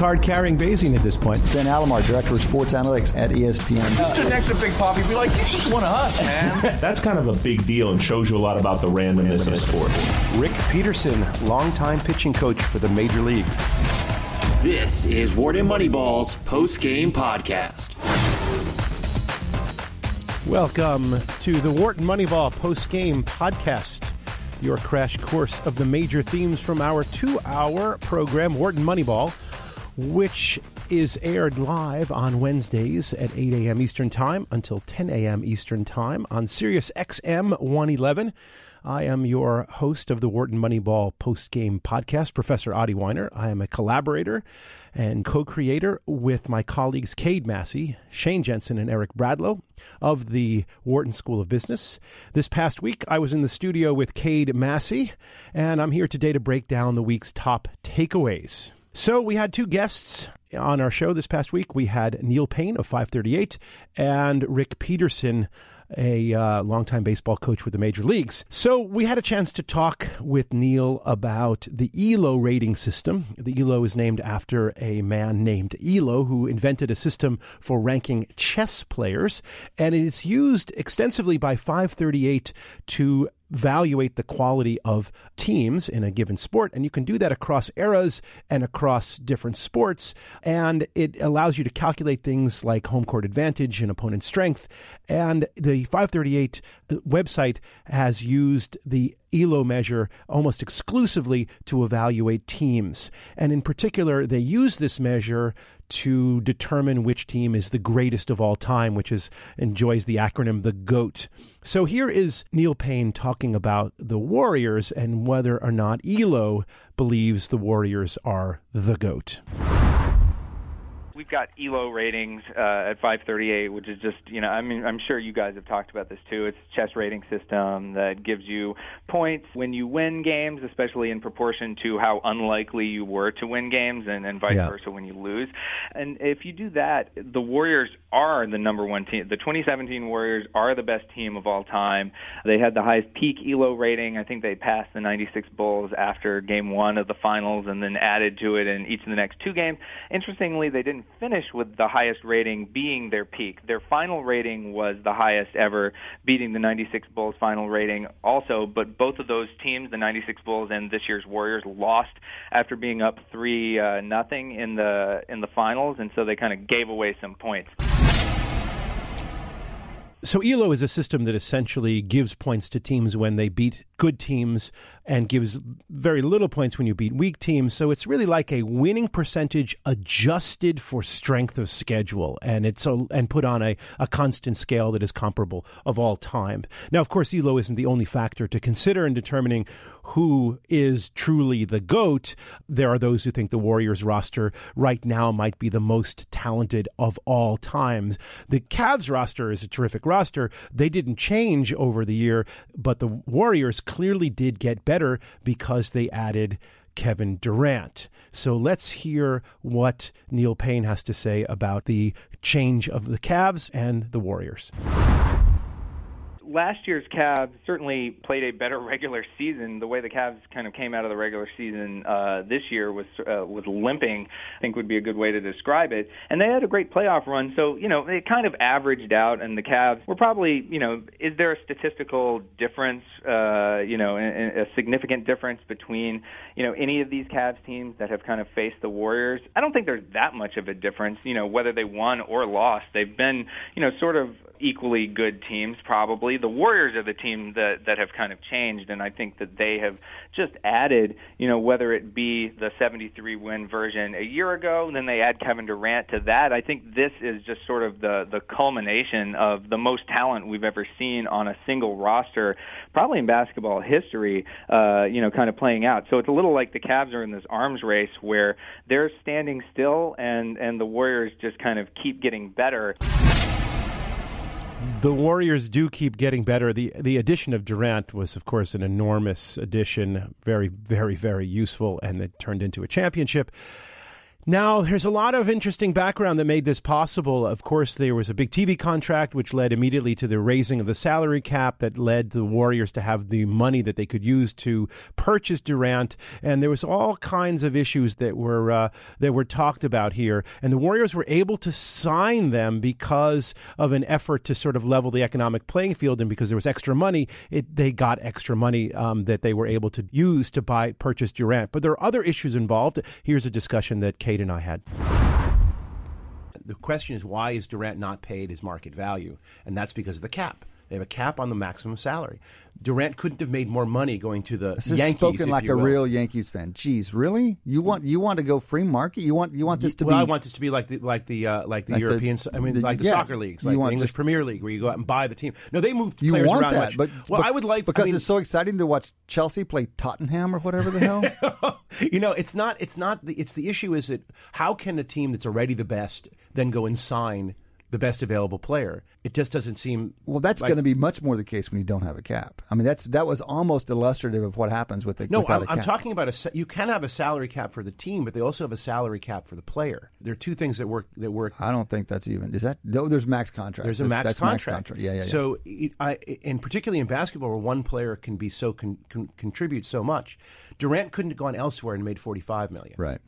card carrying Bayesian at this point. Ben Alamar, Director of Sports Analytics at ESPN. Just stood next to Big Poppy, be like, he's just one of us, man. That's kind of a big deal and shows you a lot about the randomness of sports. Rick Peterson, longtime pitching coach for the major leagues. This is Wharton Moneyball's post game podcast. Welcome to the Wharton Moneyball post game podcast, your crash course of the major themes from our two hour program, Wharton Moneyball, which is aired live on Wednesdays at 8 a.m. Eastern Time until 10 a.m. Eastern Time on Sirius XM 111. I am your host of the Wharton Moneyball post game podcast, Professor Adi Wyner. I am a collaborator and co creator with my colleagues Cade Massey, Shane Jensen, and Eric Bradlow of the Wharton School of Business. This past week, I was in the studio with Cade Massey, and I'm here today to break down the week's top takeaways. So we had two guests on our show this past week. We had Neil Paine of 538 and Rick Peterson a uh, longtime baseball coach with the major leagues. So we had a chance to talk with Neil about the ELO rating system. The ELO is named after a man named Elo who invented a system for ranking chess players, and it is used extensively by 538 to evaluate the quality of teams in a given sport. And you can do that across eras and across different sports. And it allows you to calculate things like home court advantage and opponent strength. And the 538 website has used the ELO measure almost exclusively to evaluate teams. And in particular, they use this measure to determine which team is the greatest of all time, which is enjoys the acronym the GOAT. So here is Neil Paine talking about the Warriors and whether or not ELO believes the Warriors are the GOAT got ELO ratings uh, at 538, which is just you know I mean I'm sure you guys have talked about this too. It's a chess rating system that gives you points when you win games, especially in proportion to how unlikely you were to win games, and, and vice yeah. versa when you lose. And if you do that, the Warriors are the number one team. The 2017 Warriors are the best team of all time. They had the highest peak ELO rating. I think they passed the 96 Bulls after Game One of the finals, and then added to it in each of the next two games. Interestingly, they didn't finish with the highest rating being their peak. Their final rating was the highest ever, beating the 96 Bulls final rating also, but both of those teams, the 96 Bulls and this year's Warriors, lost after being up 3 uh, nothing in the in the finals and so they kind of gave away some points. So ELO is a system that essentially gives points to teams when they beat good teams and gives very little points when you beat weak teams. So it's really like a winning percentage adjusted for strength of schedule, and it's a, and put on a, a constant scale that is comparable of all time. Now, of course, ELO isn't the only factor to consider in determining who is truly the goat. There are those who think the Warriors roster right now might be the most talented of all times. The Cavs roster is a terrific roster. They didn't change over the year, but the Warriors clearly did get better because they added Kevin Durant. So let's hear what Neil Paine has to say about the change of the Cavs and the Warriors last year's Cavs certainly played a better regular season. The way the Cavs kind of came out of the regular season uh, this year was uh, was limping. I think would be a good way to describe it. And they had a great playoff run, so you know it kind of averaged out. And the Cavs were probably you know is there a statistical difference? Uh, you know, a, a significant difference between you know any of these Cavs teams that have kind of faced the Warriors? I don't think there's that much of a difference. You know, whether they won or lost, they've been you know sort of equally good teams probably. The Warriors are the team that that have kind of changed and I think that they have just added, you know, whether it be the 73 win version a year ago and then they add Kevin Durant to that. I think this is just sort of the the culmination of the most talent we've ever seen on a single roster probably in basketball history, uh, you know, kind of playing out. So it's a little like the Cavs are in this arms race where they're standing still and and the Warriors just kind of keep getting better the Warriors do keep getting better. The the addition of Durant was, of course, an enormous addition, very, very, very useful, and it turned into a championship. Now, there's a lot of interesting background that made this possible. Of course, there was a big TV contract, which led immediately to the raising of the salary cap, that led the Warriors to have the money that they could use to purchase Durant. And there was all kinds of issues that were uh, that were talked about here. And the Warriors were able to sign them because of an effort to sort of level the economic playing field, and because there was extra money, it, they got extra money um, that they were able to use to buy purchase Durant. But there are other issues involved. Here's a discussion that. Cade and I had. The question is why is Durant not paid his market value? And that's because of the cap. They have a cap on the maximum salary. Durant couldn't have made more money going to the this is Yankees. spoken if like a will. real Yankees fan. Jeez, really? You want you want to go free market? You want you want this to well, be? I want this to be like the like the uh, like the Like the- European. I mean, the- like the yeah. soccer leagues, like the English Premier League, where you go out and buy the team. No, they moved you players want around that, much. but well, but- I would like because I mean, it's so exciting to watch Chelsea play Tottenham or whatever the hell. you know, it's not. It's not. The, it's the issue is that how can a team that's already the best then go and sign the best available player? It just doesn't seem. Well, that's like- going to be much more the case when you don't have a cap. I mean, that's that was almost illustrative of what happens with the No, I'm, I'm talking about a. You can have a salary cap for the team, but they also have a salary cap for the player. There are two things that work. That work. I don't think that's even. Is that? No, there's max contracts. There's a That's- max that's contract. Yeah, yeah, yeah. So, it, I, and particularly in basketball, where one player can be so con, con, contribute so much, Durant couldn't have gone elsewhere and made 45 million. right.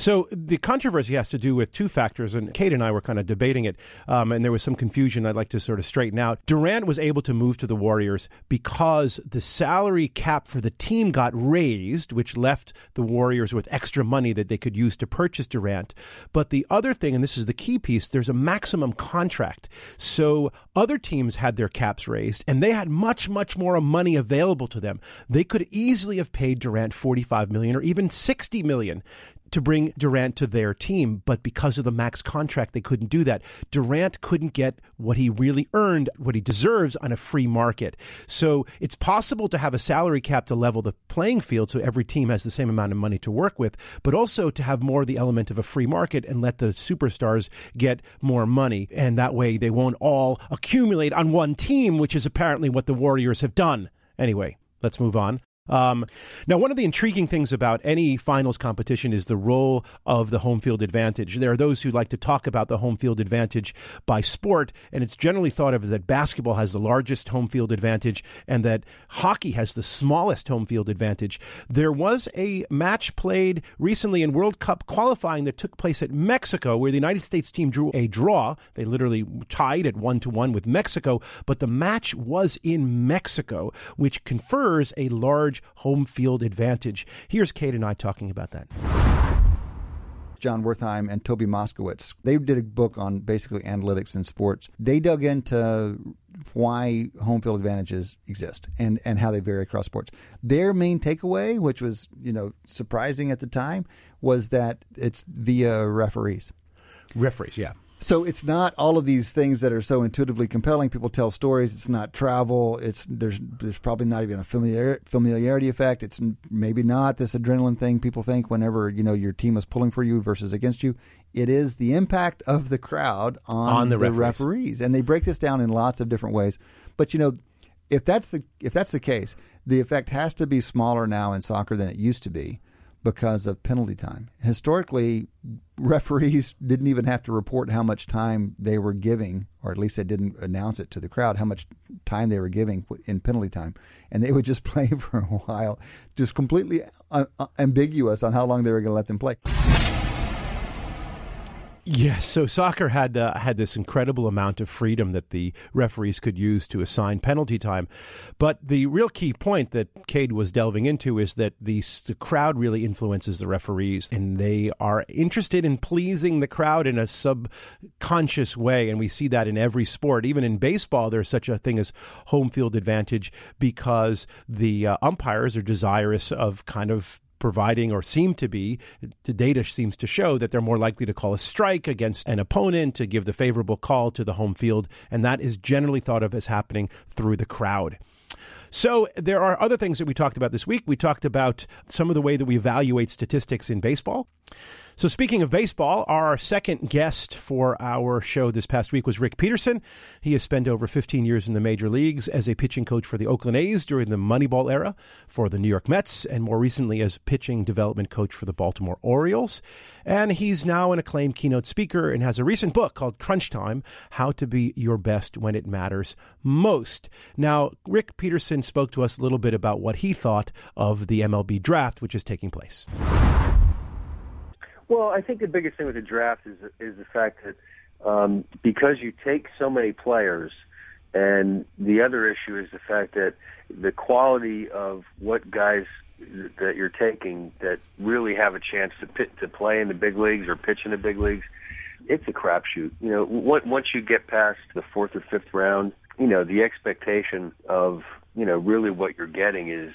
So the controversy has to do with two factors, and Cade and I were kind of debating it, um, and there was some confusion I'd like to sort of straighten out. Durant was able to move to the Warriors because the salary cap for the team got raised, which left the Warriors with extra money that they could use to purchase Durant. But the other thing, and this is the key piece, there's a maximum contract. So other teams had their caps raised, and they had much, much more money available to them. They could easily have paid Durant 45 million or even 60 million to bring Durant to their team, but because of the max contract, they couldn't do that. Durant couldn't get what he really earned, what he deserves on a free market. So it's possible to have a salary cap to level the playing field so every team has the same amount of money to work with, but also to have more of the element of a free market and let the superstars get more money. And that way they won't all accumulate on one team, which is apparently what the Warriors have done. Anyway, let's move on. Um, now, one of the intriguing things about any finals competition is the role of the home field advantage. There are those who like to talk about the home field advantage by sport, and it's generally thought of that basketball has the largest home field advantage and that hockey has the smallest home field advantage. There was a match played recently in World Cup qualifying that took place at Mexico, where the United States team drew a draw. They literally tied at one to one with Mexico, but the match was in Mexico, which confers a large home field advantage. Here's Cade and I talking about that. Jon Wertheim and Toby Moskowitz. They did a book on basically analytics in sports. They dug into why home field advantages exist and, and how they vary across sports. Their main takeaway, which was, you know, surprising at the time, was that it's via referees. Referees, yeah. So it's not all of these things that are so intuitively compelling. People tell stories. It's not travel. It's there's there's probably not even a familiar, familiarity effect. It's maybe not this adrenaline thing people think whenever you know your team is pulling for you versus against you. It is the impact of the crowd on, On the referees. referees, and they break this down in lots of different ways. But you know, if that's the if that's the case, the effect has to be smaller now in soccer than it used to be because of penalty time. Historically, referees didn't even have to report how much time they were giving, or at least they didn't announce it to the crowd how much time they were giving in penalty time, and they would just play for a while, just completely uh, uh, ambiguous on how long they were going to let them play. Yes, so soccer had uh, had this incredible amount of freedom that the referees could use to assign penalty time, but the real key point that Cade was delving into is that the the crowd really influences the referees, and they are interested in pleasing the crowd in a subconscious way, and we see that in every sport. Even in baseball, there's such a thing as home field advantage because the uh, umpires are desirous of kind of providing or seem to be the data seems to show that they're more likely to call a strike against an opponent to give the favorable call to the home field and that is generally thought of as happening through the crowd so there are other things that we talked about this week. We talked about some of the way that we evaluate statistics in baseball. So, speaking of baseball, our second guest for our show this past week was Rick Peterson. He has spent over 15 years in the major leagues as a pitching coach for the Oakland A's during the Moneyball era, for the New York Mets, and more recently as pitching development coach for the Baltimore Orioles. And he's now an acclaimed keynote speaker and has a recent book called Crunch Time How to Be Your Best When It Matters Most. Now, Rick Peterson spoke to us a little bit about what he thought of the MLB draft, which is taking place. Well, I think the biggest thing with the draft is is the fact that um, because you take so many players, and the other issue is the fact that the quality of what guys that you're taking that really have a chance to pit, to play in the big leagues or pitch in the big leagues, it's a crapshoot. You know, once you get past the fourth or fifth round, you know the expectation of you know really what you're getting is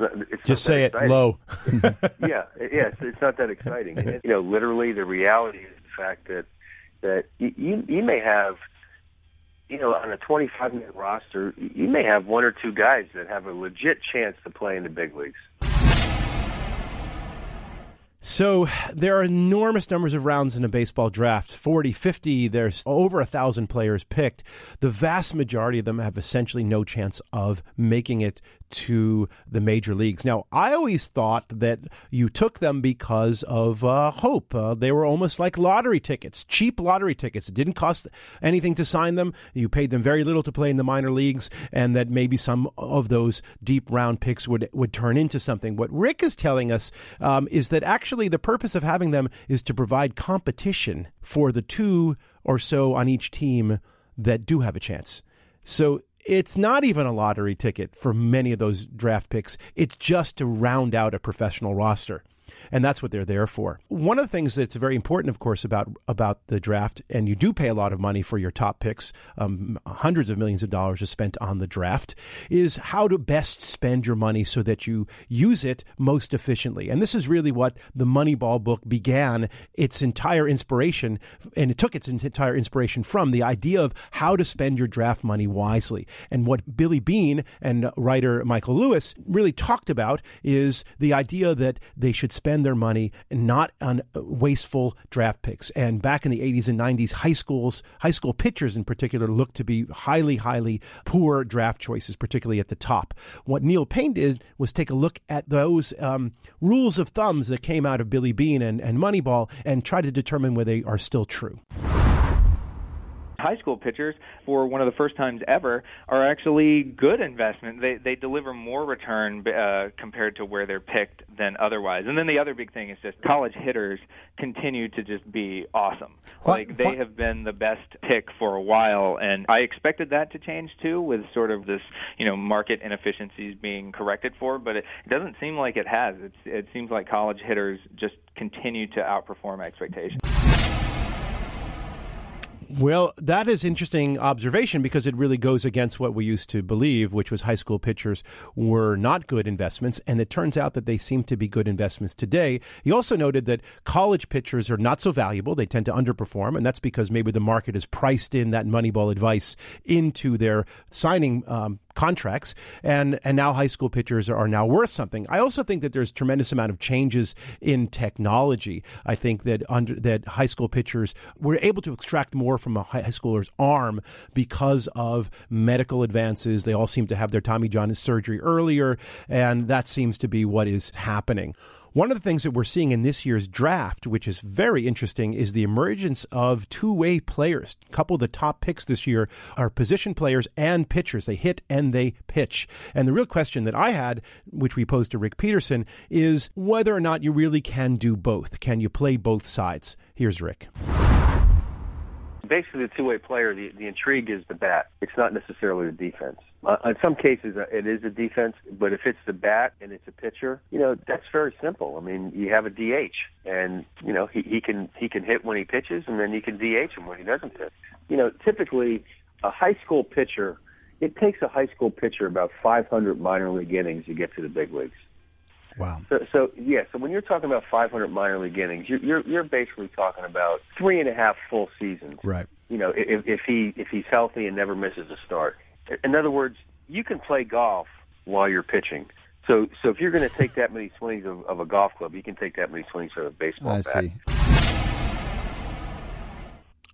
it's Just say it low. yeah, yeah, it's, it's not that exciting. And, you know, literally, the reality is the fact that that you you may have, you know, on a 25 minute roster, you may have one or two guys that have a legit chance to play in the big leagues. So there are enormous numbers of rounds in a baseball draft 40, 50. There's over a thousand players picked. The vast majority of them have essentially no chance of making it to the major leagues. Now, I always thought that you took them because of uh, hope. Uh, they were almost like lottery tickets, cheap lottery tickets. It didn't cost anything to sign them. You paid them very little to play in the minor leagues, and that maybe some of those deep round picks would would turn into something. What Rick is telling us um, is that actually the purpose of having them is to provide competition for the two or so on each team that do have a chance. So it's not even a lottery ticket for many of those draft picks. It's just to round out a professional roster and that's what they're there for. One of the things that's very important, of course, about about the draft, and you do pay a lot of money for your top picks, um, hundreds of millions of dollars is spent on the draft, is how to best spend your money so that you use it most efficiently. And this is really what the Moneyball book began its entire inspiration, and it took its entire inspiration from the idea of how to spend your draft money wisely. And what Billy Beane and writer Michael Lewis really talked about is the idea that they should spend their money not on wasteful draft picks. And back in the 80s and 90s, high schools, high school pitchers in particular, looked to be highly, highly poor draft choices, particularly at the top. What Neil Paine did was take a look at those um, rules of thumbs that came out of Billy Beane and, and Moneyball and try to determine whether they are still true high school pitchers for one of the first times ever are actually good investment. They they deliver more return uh, compared to where they're picked than otherwise. And then the other big thing is just college hitters continue to just be awesome. What, like they what? have been the best pick for a while, and I expected that to change too, with sort of this you know market inefficiencies being corrected for. But it, it doesn't seem like it has. It's, it seems like college hitters just continue to outperform expectations. Well, that is interesting observation because it really goes against what we used to believe, which was high school pitchers were not good investments, and it turns out that they seem to be good investments today. He also noted that college pitchers are not so valuable; they tend to underperform, and that's because maybe the market has priced in that Moneyball advice into their signing um, contracts, and and now high school pitchers are now worth something. I also think that there's tremendous amount of changes in technology. I think that under that high school pitchers were able to extract more from a high schooler's arm because of medical advances. They all seem to have their Tommy John surgery earlier, and that seems to be what is happening. One of the things that we're seeing in this year's draft, which is very interesting, is the emergence of two way players. A couple of the top picks this year are position players and pitchers. They hit and they pitch. And the real question that I had, which we posed to Rick Peterson, is whether or not you really can do both. Can you play both sides? Here's Rick basically the two-way player, the, the intrigue is the bat. It's not necessarily the defense. Uh, in some cases, uh, it is a defense, but if it's the bat and it's a pitcher, you know that's very simple. I mean, you have a DH, and you know he, he can he can hit when he pitches, and then you can DH him when he doesn't pitch. You know, typically a high school pitcher, it takes a high school pitcher about 500 minor league innings to get to the big leagues. Wow. So, so yeah. So when you're talking about 500 minor league innings, you're you're, you're basically talking about three and a half full seasons. Right. You know, if, if he if he's healthy and never misses a start. In other words, you can play golf while you're pitching. So, so if you're going to take that many swings of, of a golf club, you can take that many swings of a baseball I bat. see.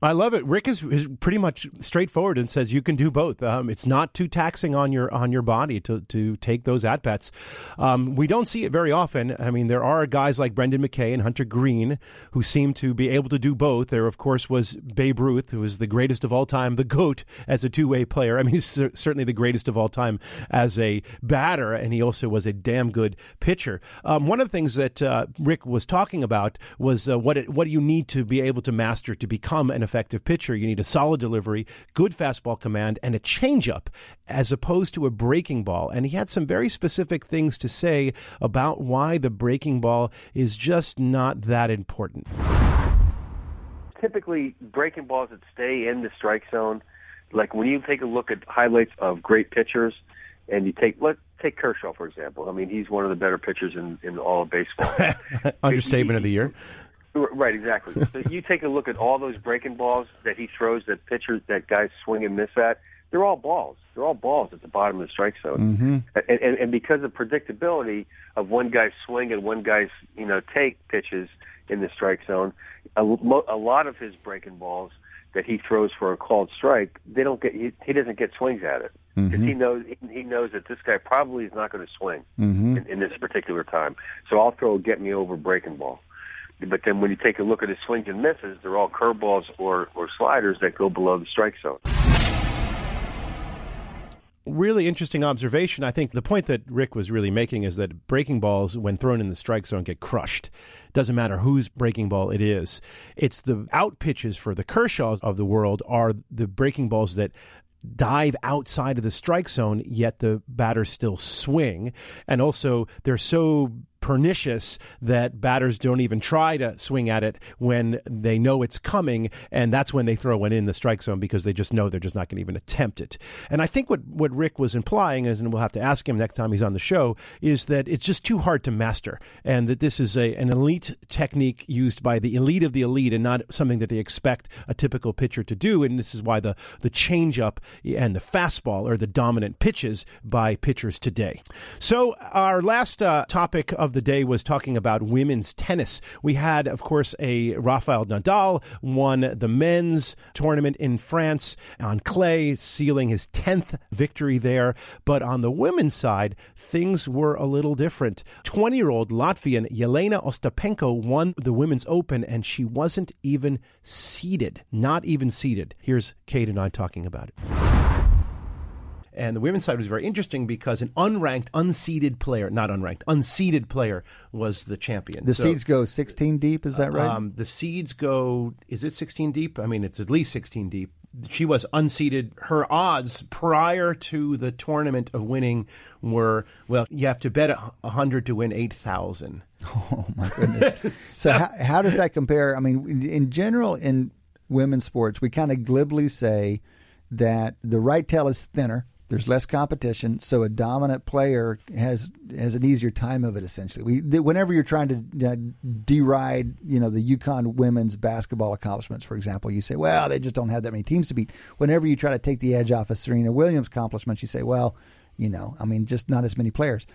I love it. Rick is, is pretty much straightforward and says you can do both. Um, it's not too taxing on your on your body to to take those at bats. Um, we don't see it very often. I mean, there are guys like Brendan McKay and Hunter Greene who seem to be able to do both. There, of course, was Babe Ruth, who was the greatest of all time, the goat as a two way player. I mean, he's cer- certainly the greatest of all time as a batter, and he also was a damn good pitcher. Um, one of the things that uh, Rick was talking about was uh, what it, what do you need to be able to master to become an effective pitcher. You need a solid delivery, good fastball command, and a changeup, as opposed to a breaking ball. And he had some very specific things to say about why the breaking ball is just not that important. typically breaking balls that stay in the strike zone. Like when you take a look at highlights of great pitchers, and you take let take Kershaw for example. I mean, he's one of the better pitchers in in all of baseball. Understatement of the year. Right, exactly. so you take a look at all those breaking balls that he throws, that pitchers, that guys swing and miss at. They're all balls. They're all balls at the bottom of the strike zone. Mm-hmm. And, and, and because of predictability of one guy's swing and one guy's you know take pitches in the strike zone, a, a lot of his breaking balls that he throws for a called strike, they don't get he, he doesn't get swings at it because he knows he knows that this guy probably is not going to swing in, in this particular time. So I'll throw a get me over breaking ball. But then when you take a look at his swings and misses, they're all curveballs or or sliders that go below the strike zone. really interesting observation. I think the point that Rick was really making is that breaking balls, when thrown in the strike zone, get crushed. Doesn't matter whose breaking ball it is. It's the out pitches for the Kershaws of the world are the breaking balls that dive outside of the strike zone, yet the batters still swing. And also, they're so pernicious that batters don't even try to swing at it when they know it's coming, and that's when they throw it in the strike zone because they just know they're just not going to even attempt it. And I think what, what Rick was implying is, and we'll have to ask him next time he's on the show, is that it's just too hard to master, and that this is a, an elite technique used by the elite of the elite, and not something that they expect a typical pitcher to do. And this is why the the changeup and the fastball are the dominant pitches by pitchers today. So our last uh, topic of the day was talking about women's tennis. We had, of course, a Rafael Nadal won the men's tournament in France on clay, sealing his 10th victory there. But on the women's side, things were a little different. 20 year old Latvian Yelena Ostapenko won the women's open, and she wasn't even seeded. Not even seeded. Here's Cade and I talking about it. And the women's side was very interesting because an unranked, unseeded player, not unranked, unseeded player was the champion. The So, seeds go 16 deep, is that right? Um, the seeds go, is it 16 deep? I mean, it's at least 16 deep. She was unseeded. Her odds prior to the tournament of winning were, well, you have to bet a 100 to win 8,000. Oh my goodness! so how, how does that compare? I mean, in general, in women's sports, we kind of glibly say that the right tail is thinner. There's less competition, so a dominant player has has an easier time of it. Essentially, we th- whenever you're trying to uh, deride, you know, the UConn women's basketball accomplishments, for example, you say, well, they just don't have that many teams to beat. Whenever you try to take the edge off of Serena Williams' accomplishments, you say, well, you know, I mean, just not as many players.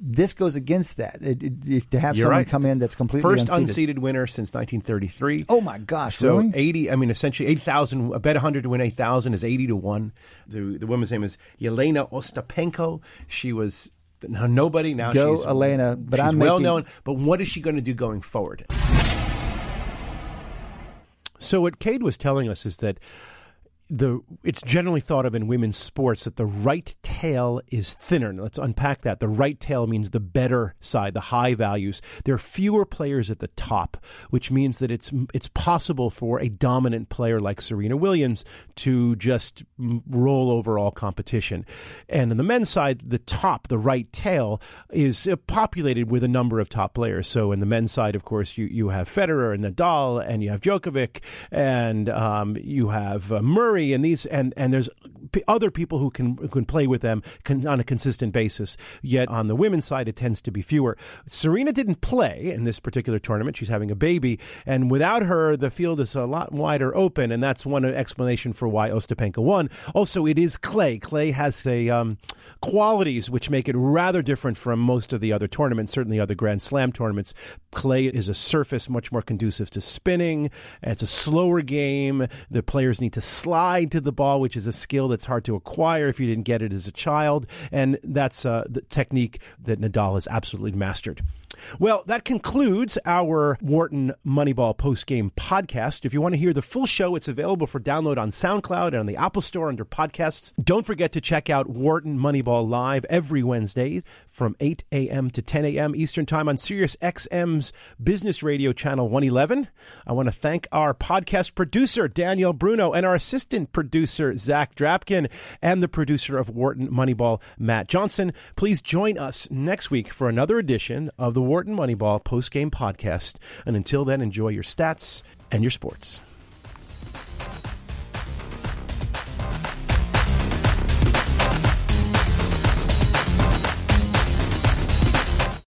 This goes against that. It, it, if to have You're someone right. come in that's completely First unseeded. unseeded winner since 1933. Oh my gosh! So really? 80, I mean, essentially 8,000, a bet 100 to win 8,000 is 80 to 1. The, the woman's name is Yelena Ostapenko. She was nobody. Now Go, she's, Elena, but she's I'm well making- known. But what is she going to do going forward? So what Cade was telling us is that the it's generally thought of in women's sports that the right tail is thinner. Now, let's unpack that. The right tail means the better side, the high values. There are fewer players at the top, which means that it's it's possible for a dominant player like Serena Williams to just roll over all competition. And on the men's side, the top, the right tail, is uh, populated with a number of top players. So in the men's side, of course, you you have Federer and Nadal, and you have Djokovic, and um, you have uh, Murray, and these, and and there's other people who can who can play with them can, on a consistent basis. Yet on the women's side, it tends to be fewer. Serena didn't play in this particular tournament. She's having a baby, and without her, the field is a lot wider open, and that's one explanation for why Ostapenko won. Also, it is clay. Clay has a um, qualities which make it rather different from most of the other tournaments, certainly other Grand Slam tournaments. Clay is a surface much more conducive to spinning. It's a slower game. The players need to slide to the ball, which is a skill that's hard to acquire if you didn't get it as a child. And that's uh, the technique that Nadal has absolutely mastered. Well, that concludes our Wharton Moneyball post-game podcast. If you want to hear the full show, it's available for download on SoundCloud and on the Apple Store under podcasts. Don't forget to check out Wharton Moneyball live every Wednesday from 8 a.m. to 10 a.m. Eastern Time on Sirius XM's Business Radio Channel 111. I want to thank our podcast producer, Daniel Bruno, and our assistant producer, Zach Drapkin, and the producer of Wharton Moneyball, Matt Johnson. Please join us next week for another edition of the Wharton Moneyball post game podcast. And until then, enjoy your stats and your sports.